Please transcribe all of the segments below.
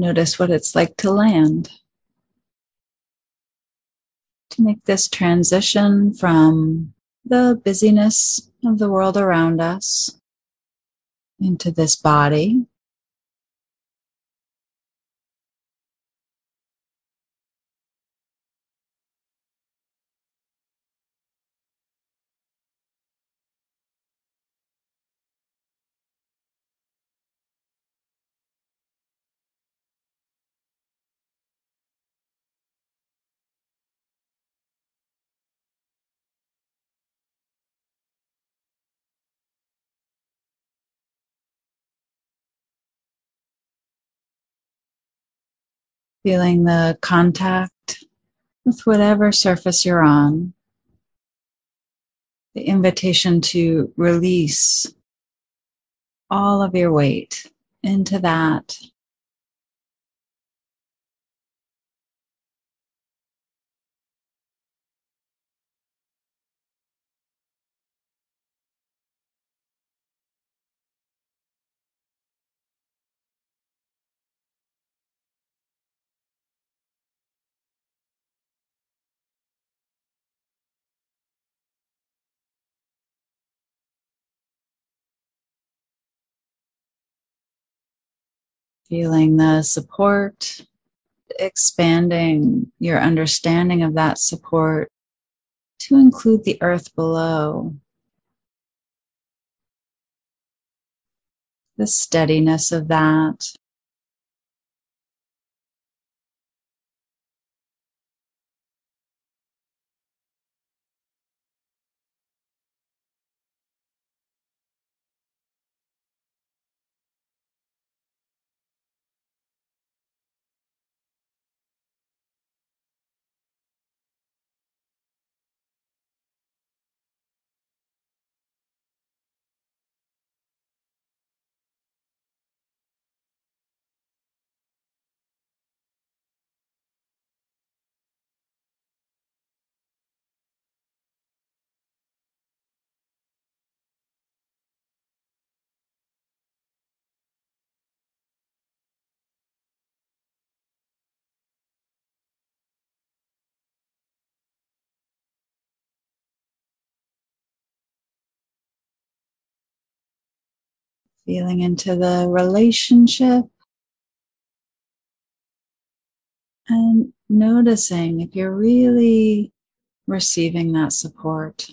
notice what it's like to land. To make this transition from the busyness of the world around us into this body feeling the contact with whatever surface you're on, the invitation to release all of your weight into that Feeling the support, expanding your understanding of that support to include the earth below. The steadiness of that. Feeling into the relationship and noticing if you're really receiving that support.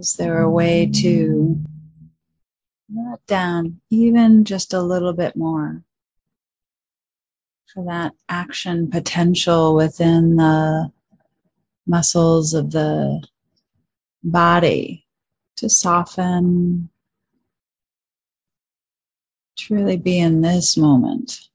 Is there a way to let down even just a little bit more for that action potential within the muscles of the body to soften, truly be in this moment?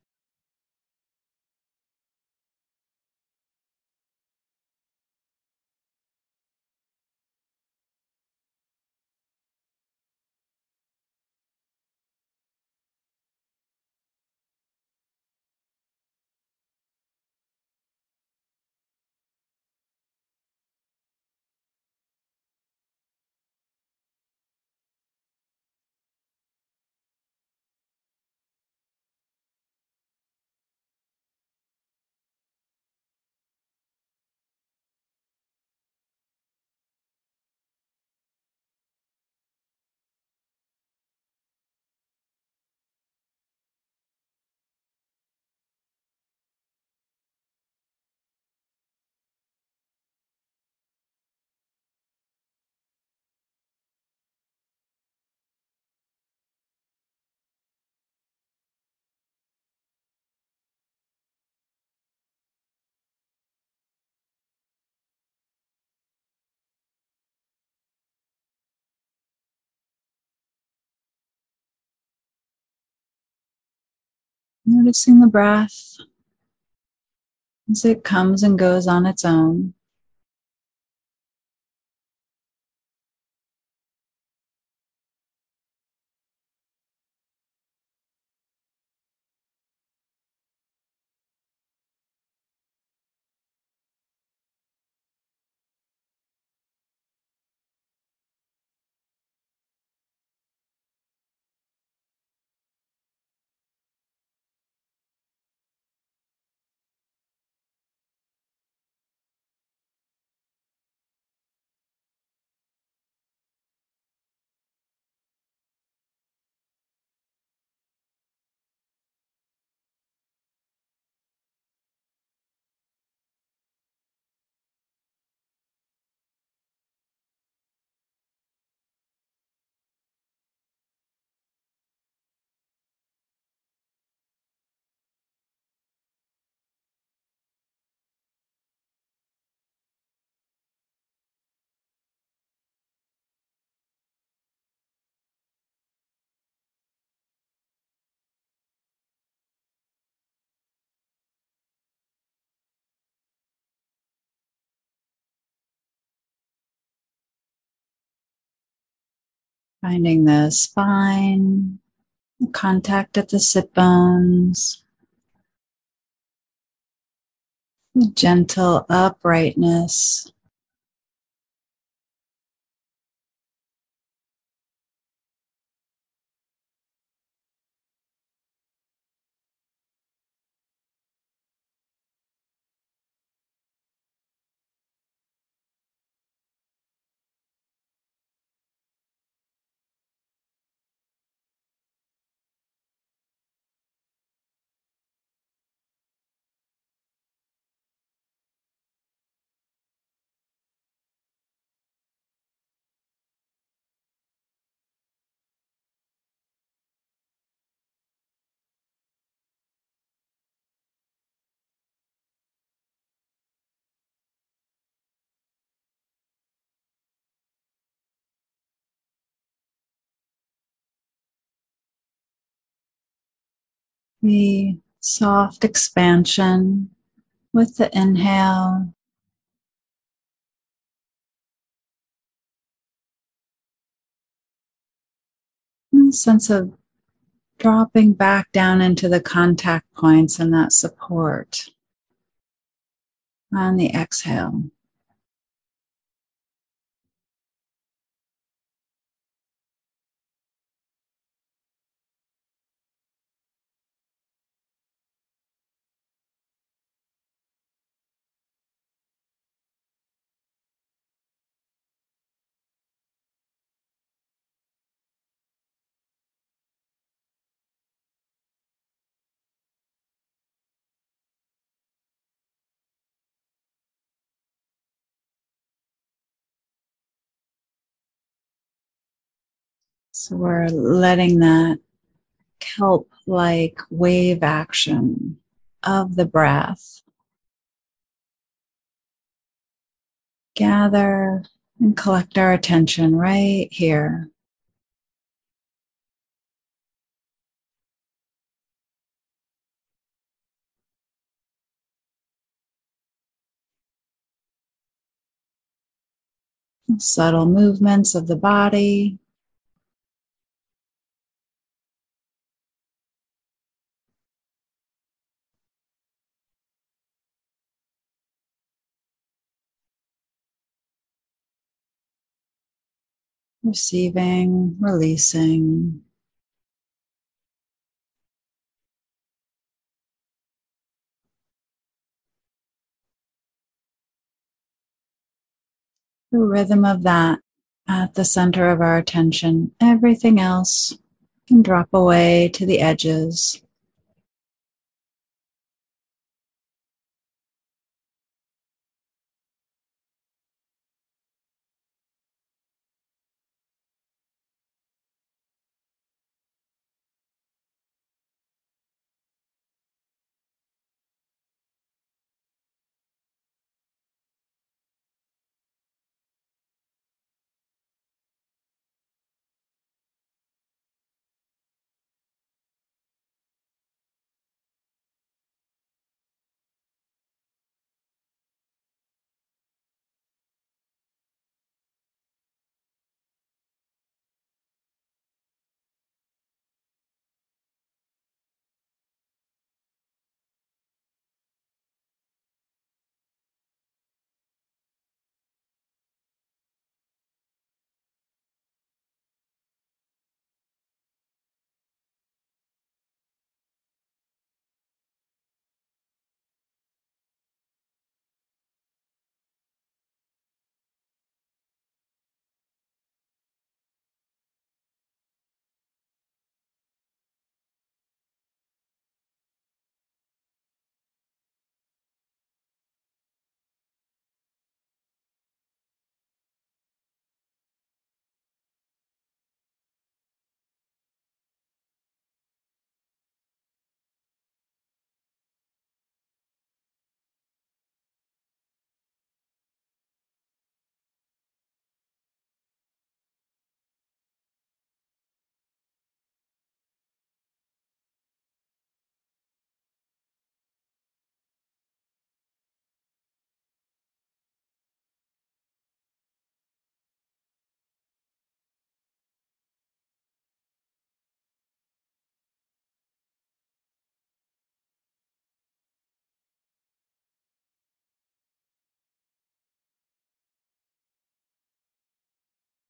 Noticing the breath as it comes and goes on its own. Finding the spine, contact at the sit bones, gentle uprightness. The soft expansion with the inhale. Sense of dropping back down into the contact points and that support on the exhale. So we're letting that kelp like wave action of the breath gather and collect our attention right here. Subtle movements of the body. Receiving, releasing. The rhythm of that at the center of our attention. Everything else can drop away to the edges.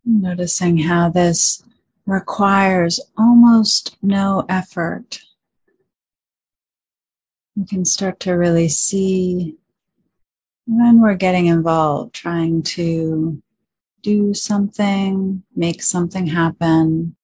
Noticing how this requires almost no effort. You can start to really see when we're getting involved, trying to do something, make something happen.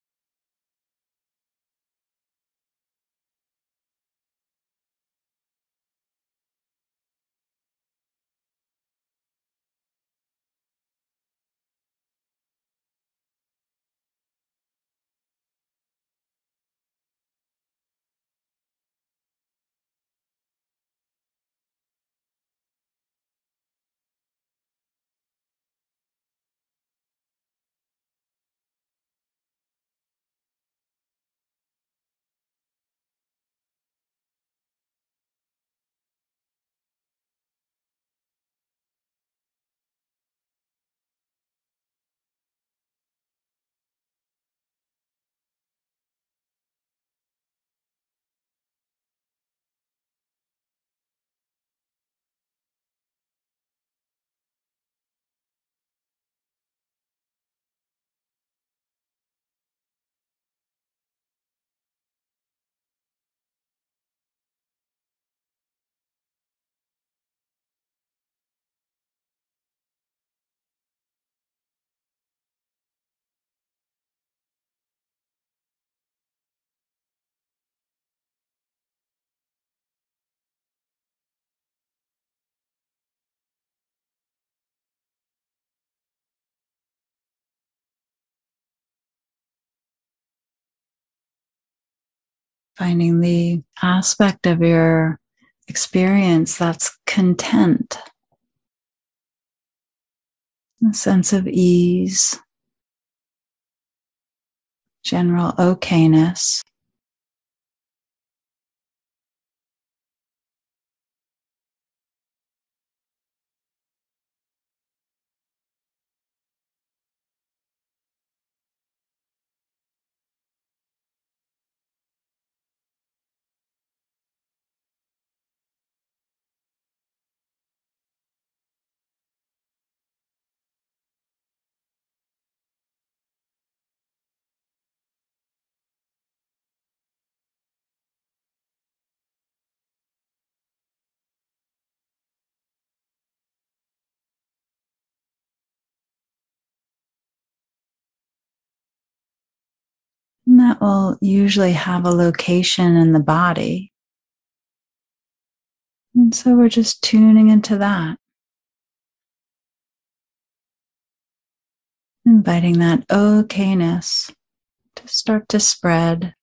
Finding the aspect of your experience that's content, a sense of ease, general okayness. That will usually have a location in the body. And so we're just tuning into that. Inviting that okayness to start to spread.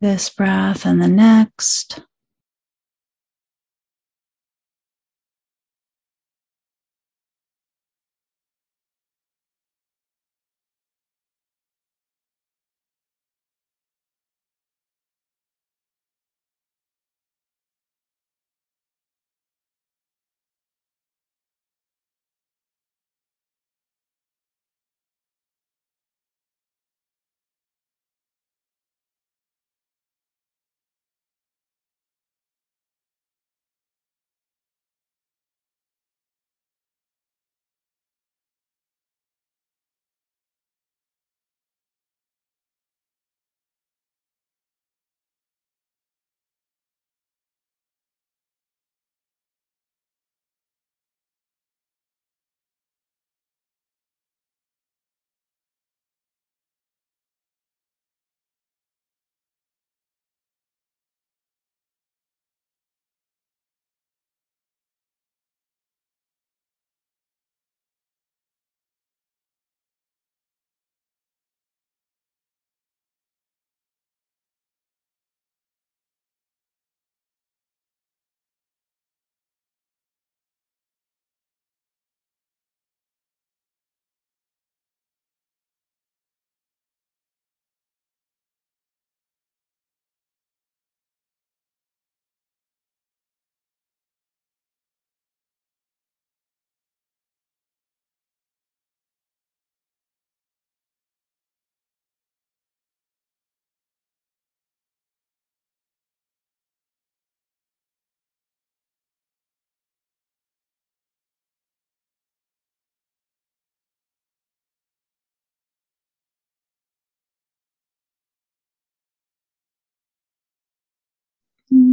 This breath and the next.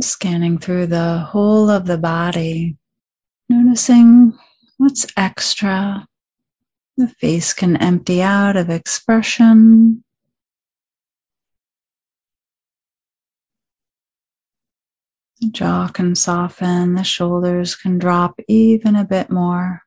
Scanning through the whole of the body, noticing what's extra. The face can empty out of expression. The jaw can soften, the shoulders can drop even a bit more.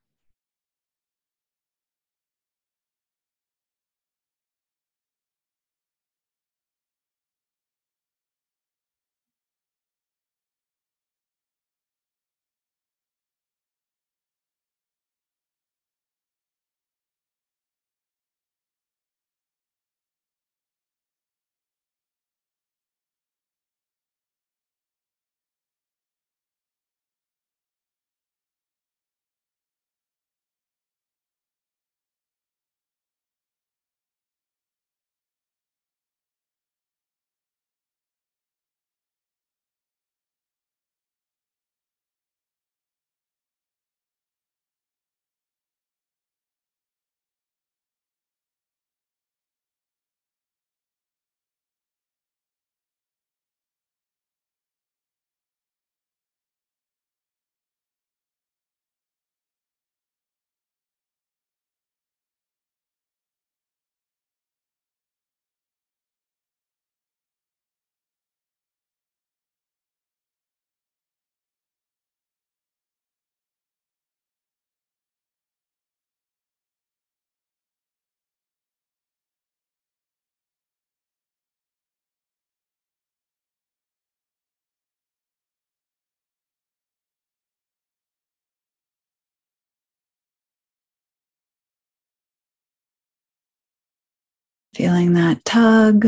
Feeling that tug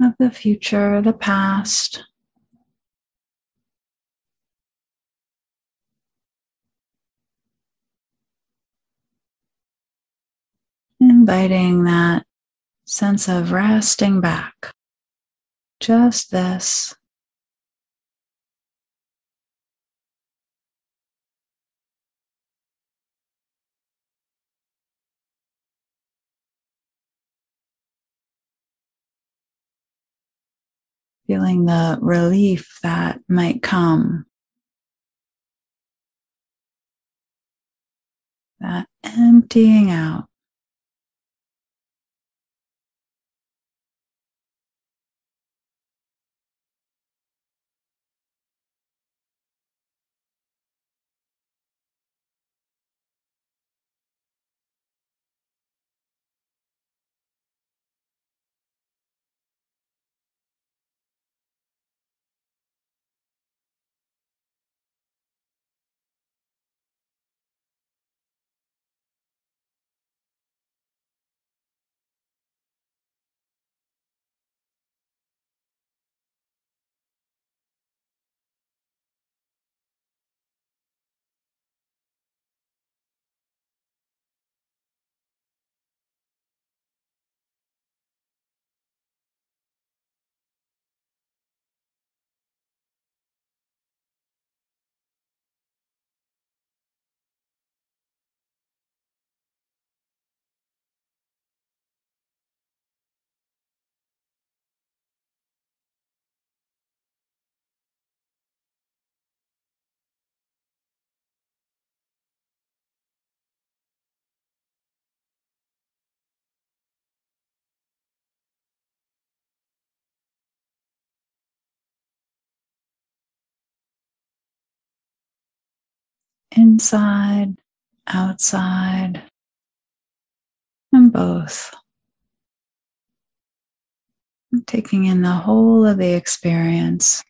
of the future, the past. Inviting that sense of resting back. Just this. Feeling the relief that might come. That emptying out. Inside, outside, and both. Taking in the whole of the experience.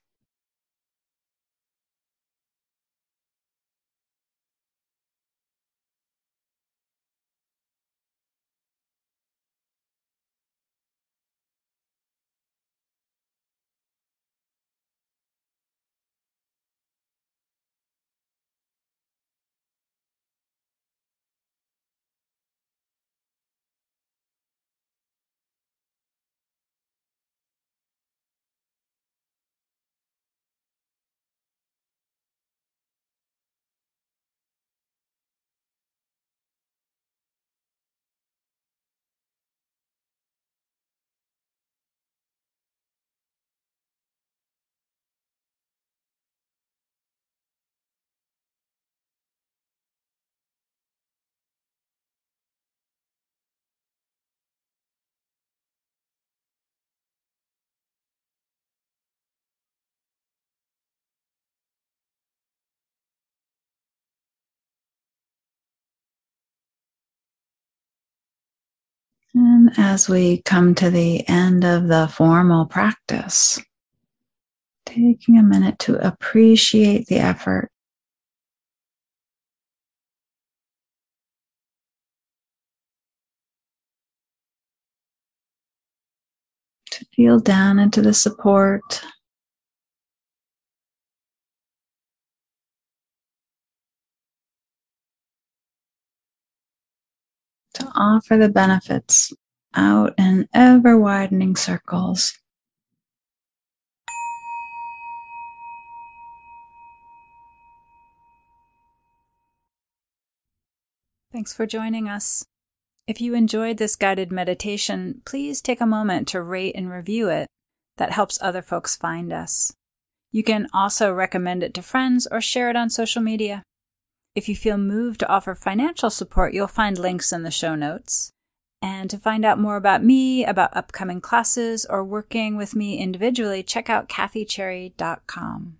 And as we come to the end of the formal practice, taking a minute to appreciate the effort. To feel down into the support. Offer the benefits out in ever widening circles. Thanks for joining us. If you enjoyed this guided meditation, please take a moment to rate and review it. That helps other folks find us. You can also recommend it to friends or share it on social media. If you feel moved to offer financial support, you'll find links in the show notes. And to find out more about me, about upcoming classes, or working with me individually, check out kathycherry.com.